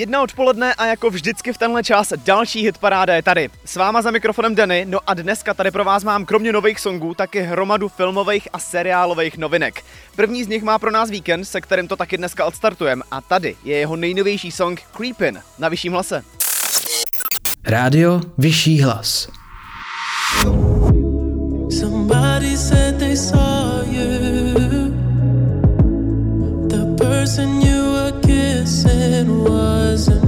Jedna odpoledne a jako vždycky v tenhle čas další hit paráda je tady. S váma za mikrofonem Denny, no a dneska tady pro vás mám kromě nových songů taky hromadu filmových a seriálových novinek. První z nich má pro nás víkend, se kterým to taky dneska odstartujeme a tady je jeho nejnovější song Creepin na vyšším hlase. Rádio Vyšší hlas. Wasn't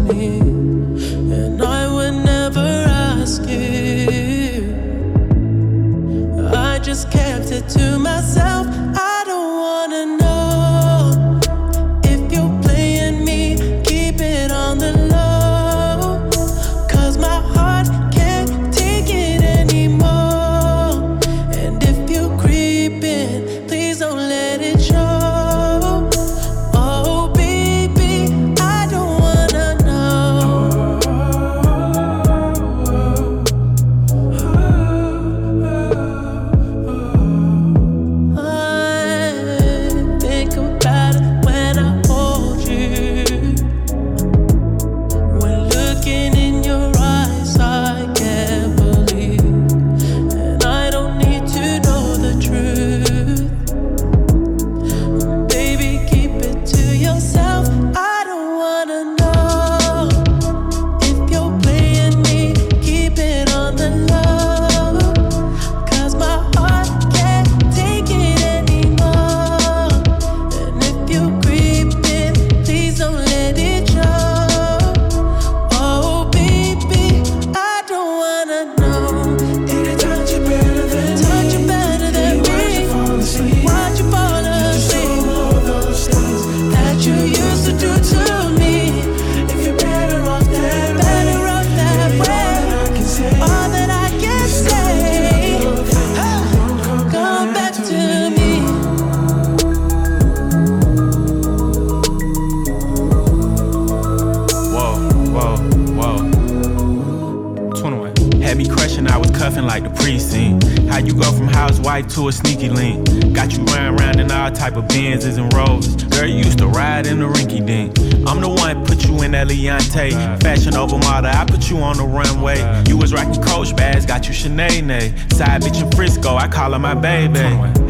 type of Benzes and Rolls. Girl, you used to ride in the rinky dink. I'm the one put you in that Leontay. Fashion over model, I put you on the runway. You was rocking Coach bags, got you Sinead. Side bitch in Frisco, I call her my baby.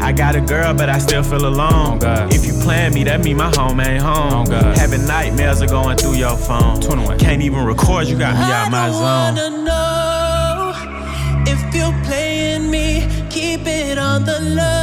I got a girl, but I still feel alone. If you plan me, that mean my home ain't home. Having nightmares are going through your phone. Can't even record, you got me out my zone. If you're playing me keep it on the low.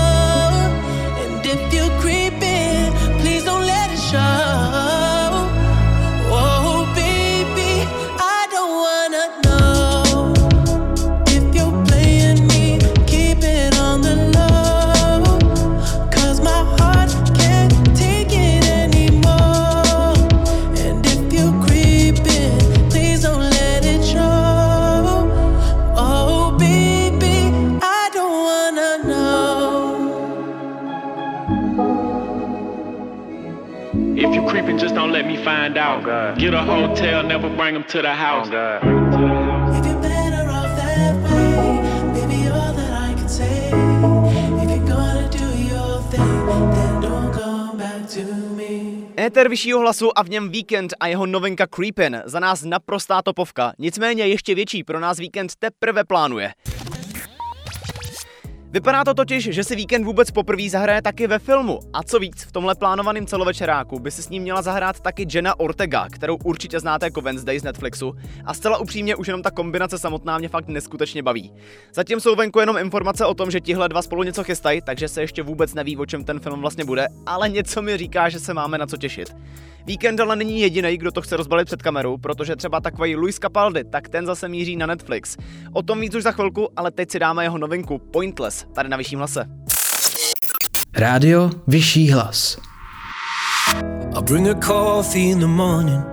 Don't come back to me. Éter vyššího hlasu a v něm Weekend a jeho novinka Creepin. Za nás naprostá topovka. Nicméně ještě větší pro nás Weekend teprve plánuje. Vypadá to totiž, že si víkend vůbec poprvé zahraje taky ve filmu. A co víc, v tomhle plánovaném celovečeráku by si s ním měla zahrát taky Jenna Ortega, kterou určitě znáte jako Wednesday z Netflixu. A zcela upřímně už jenom ta kombinace samotná mě fakt neskutečně baví. Zatím jsou venku jenom informace o tom, že tihle dva spolu něco chystají, takže se ještě vůbec neví, o čem ten film vlastně bude, ale něco mi říká, že se máme na co těšit. Víkend ale není jediný, kdo to chce rozbalit před kamerou, protože třeba takový Luis Capaldi, tak ten zase míří na Netflix. O tom víc už za chvilku, ale teď si dáme jeho novinku Pointless, tady na vyšším hlase. Rádio Vyšší hlas. I bring her coffee in the morning.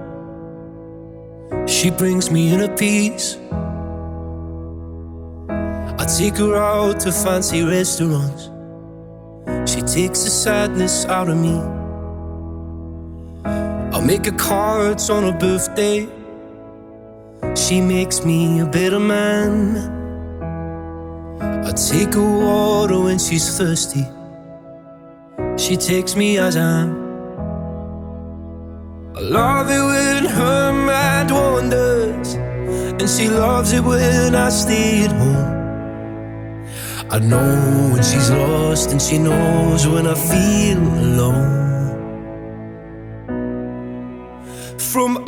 She brings me in a piece. I take her out to fancy restaurants. She takes the sadness out of me. I'll make her cards on her birthday. She makes me a better man. I take her water when she's thirsty. She takes me as I am. I love it when her mind wanders, and she loves it when I stay at home. I know when she's lost, and she knows when I feel alone. From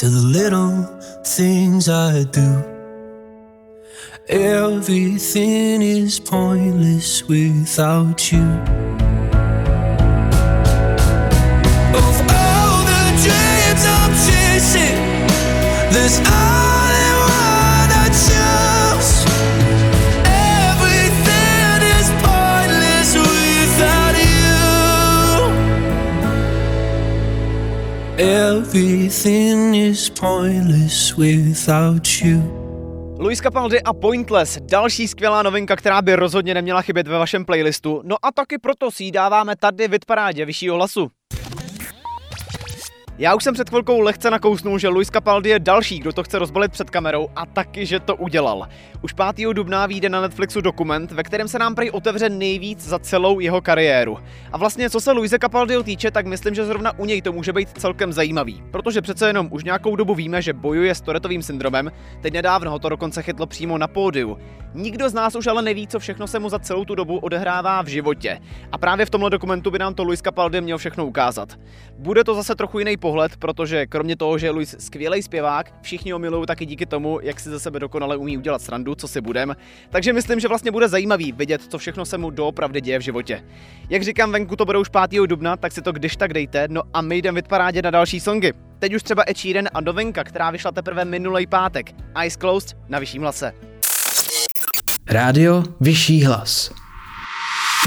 to the little things I do. Everything is pointless without you. Of all the dreams I'm chasing, there's Everything is pointless without you. Luis Capaldi a Pointless, další skvělá novinka, která by rozhodně neměla chybět ve vašem playlistu. No a taky proto si ji dáváme tady v parádě vyššího hlasu. Já už jsem před chvilkou lehce nakousnul, že Luis Capaldi je další, kdo to chce rozbalit před kamerou a taky, že to udělal. Už 5. dubna vyjde na Netflixu dokument, ve kterém se nám prej otevře nejvíc za celou jeho kariéru. A vlastně, co se Luise Capaldiho týče, tak myslím, že zrovna u něj to může být celkem zajímavý, protože přece jenom už nějakou dobu víme, že bojuje s Toretovým syndromem, teď nedávno ho to dokonce chytlo přímo na pódiu. Nikdo z nás už ale neví, co všechno se mu za celou tu dobu odehrává v životě. A právě v tomhle dokumentu by nám to Luis Capaldi měl všechno ukázat. Bude to zase trochu jiný pohled, protože kromě toho, že je Luis skvělý zpěvák, všichni ho milují taky díky tomu, jak si ze sebe dokonale umí udělat srandu, co si budem. Takže myslím, že vlastně bude zajímavý vidět, co všechno se mu doopravdy děje v životě. Jak říkám, venku to bude už 5. dubna, tak si to když tak dejte, no a my jdeme parádě na další songy. Teď už třeba Ed a novinka, která vyšla teprve minulý pátek. Eyes Closed na vyšším hlase. Rádio Vyšší hlas.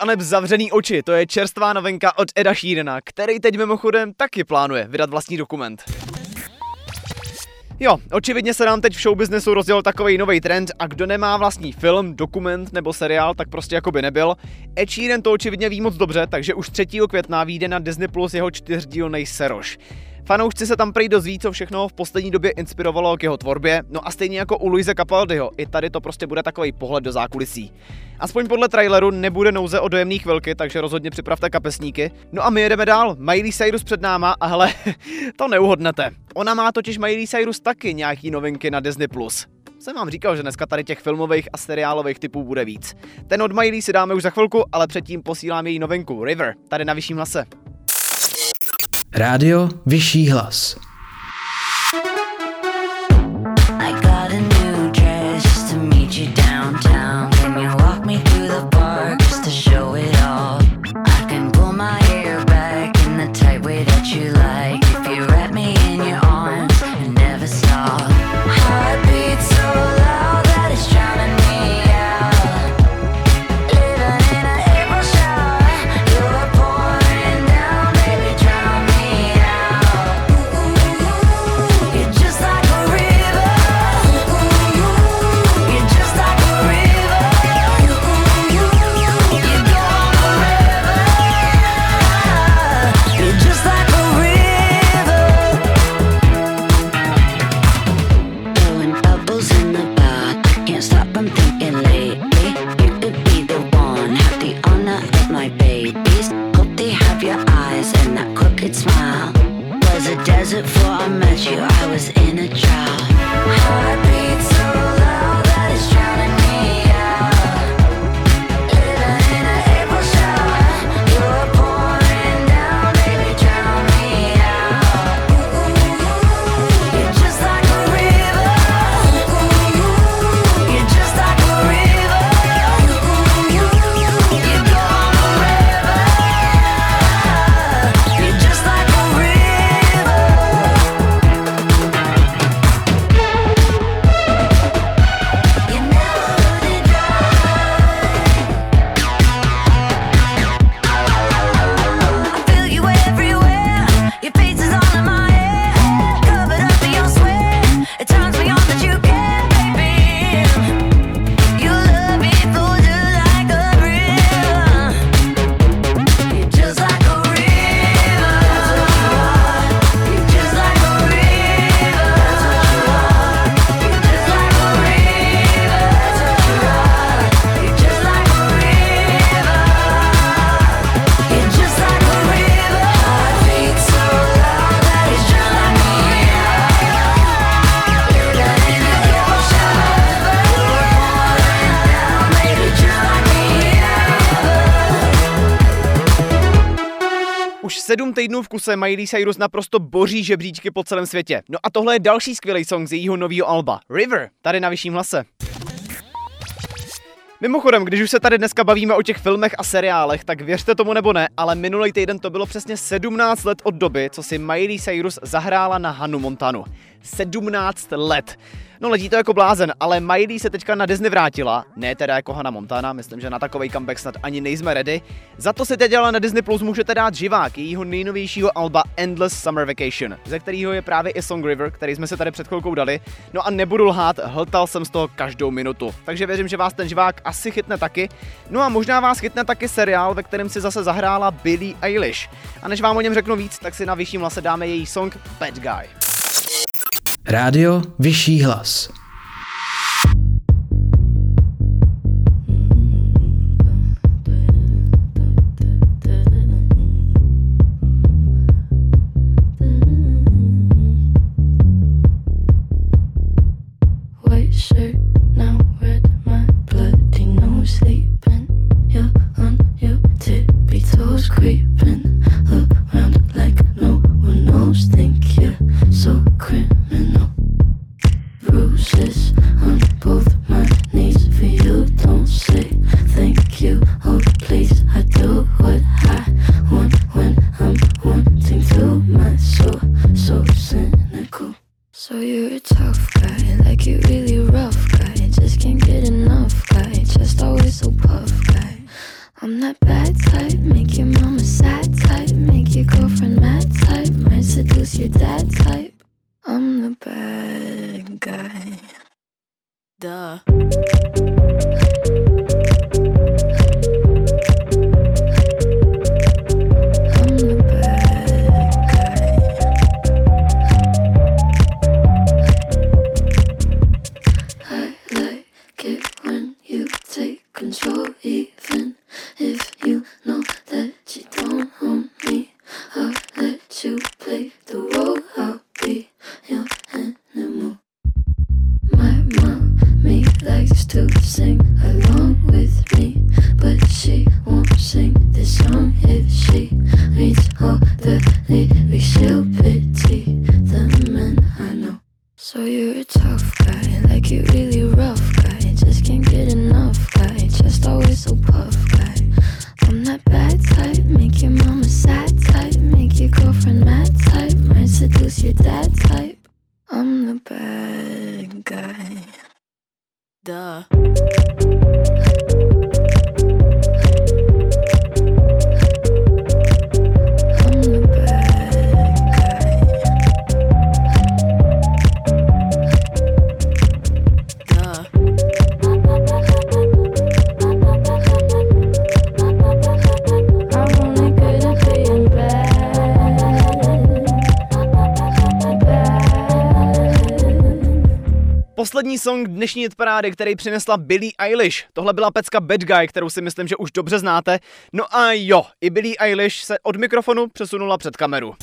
A neb zavřený oči, to je čerstvá novinka od Eda Sheerana, který teď mimochodem taky plánuje vydat vlastní dokument. Jo, očividně se nám teď v showbiznesu rozděl takový nový trend a kdo nemá vlastní film, dokument nebo seriál, tak prostě jako by nebyl. Ed Sheeran to očividně ví moc dobře, takže už 3. května vyjde na Disney Plus jeho čtyřdílnej Seroš. Fanoušci se tam prý dozví, co všechno v poslední době inspirovalo k jeho tvorbě, no a stejně jako u Luise Capaldiho, i tady to prostě bude takový pohled do zákulisí. Aspoň podle traileru nebude nouze o dojemný chvilky, takže rozhodně připravte kapesníky. No a my jedeme dál, Miley Cyrus před náma a hele, to neuhodnete. Ona má totiž Miley Cyrus taky nějaký novinky na Disney+. Jsem vám říkal, že dneska tady těch filmových a seriálových typů bude víc. Ten od Miley si dáme už za chvilku, ale předtím posílám její novinku River, tady na vyšším hlase. Rádio Vyšší hlas. Sedm týdnů v kuse Miley Cyrus naprosto boří žebříčky po celém světě. No a tohle je další skvělý song z jejího nového alba. River, tady na vyšším hlase. Mimochodem, když už se tady dneska bavíme o těch filmech a seriálech, tak věřte tomu nebo ne, ale minulý týden to bylo přesně 17 let od doby, co si Miley Cyrus zahrála na Hanu Montanu. 17 let. No letí to jako blázen, ale Miley se teďka na Disney vrátila, ne teda jako Hannah Montana, myslím, že na takový comeback snad ani nejsme ready. Za to se teď dělala na Disney Plus můžete dát živák jejího nejnovějšího alba Endless Summer Vacation, ze kterého je právě i Song River, který jsme se tady před chvilkou dali. No a nebudu lhát, hltal jsem z toho každou minutu. Takže věřím, že vás ten živák asi chytne taky. No a možná vás chytne taky seriál, ve kterém si zase zahrála Billie Eilish. A než vám o něm řeknu víc, tak si na vyšším lase dáme její song Bad Guy. Rádio Vyšší hlas. sad type, make your girlfriend mad type, might seduce your dad type. I'm the bad guy. Poslední song dnešní parády, který přinesla Billie Eilish. Tohle byla pecka Bad Guy, kterou si myslím, že už dobře znáte. No a jo, i Billie Eilish se od mikrofonu přesunula před kameru.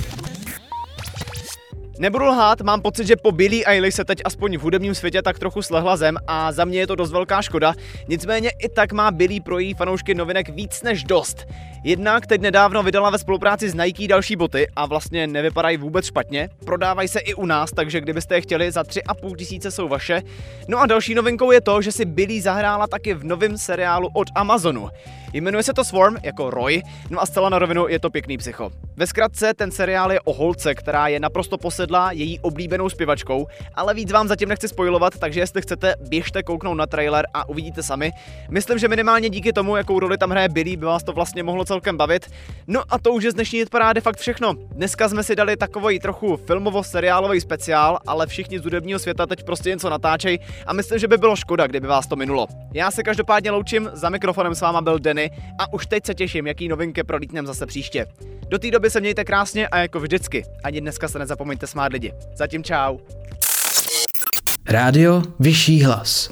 Nebudu lhát, mám pocit, že po Billie Eilish se teď aspoň v hudebním světě tak trochu slehla zem a za mě je to dost velká škoda. Nicméně i tak má Billie pro její fanoušky novinek víc než dost. Jednak teď nedávno vydala ve spolupráci s Nike další boty a vlastně nevypadají vůbec špatně. Prodávají se i u nás, takže kdybyste je chtěli, za 3,5 tisíce jsou vaše. No a další novinkou je to, že si Billy zahrála taky v novém seriálu od Amazonu. Jmenuje se to Swarm, jako Roy, no a zcela na rovinu je to pěkný psycho. Ve zkratce ten seriál je o holce, která je naprosto posedlá její oblíbenou zpěvačkou, ale víc vám zatím nechci spojovat, takže jestli chcete, běžte kouknout na trailer a uvidíte sami. Myslím, že minimálně díky tomu, jakou roli tam hraje Billy, by vás to vlastně mohlo celkem bavit. No a to už je z dnešní parády fakt všechno. Dneska jsme si dali takový trochu filmovo-seriálový speciál, ale všichni z hudebního světa teď prostě něco natáčej a myslím, že by bylo škoda, kdyby vás to minulo. Já se každopádně loučím, za mikrofonem s váma byl Denny a už teď se těším, jaký novinky prolítnem zase příště. Do té doby se mějte krásně a jako vždycky, ani dneska se nezapomeňte smát lidi. Zatím čau. Rádio Vyšší hlas.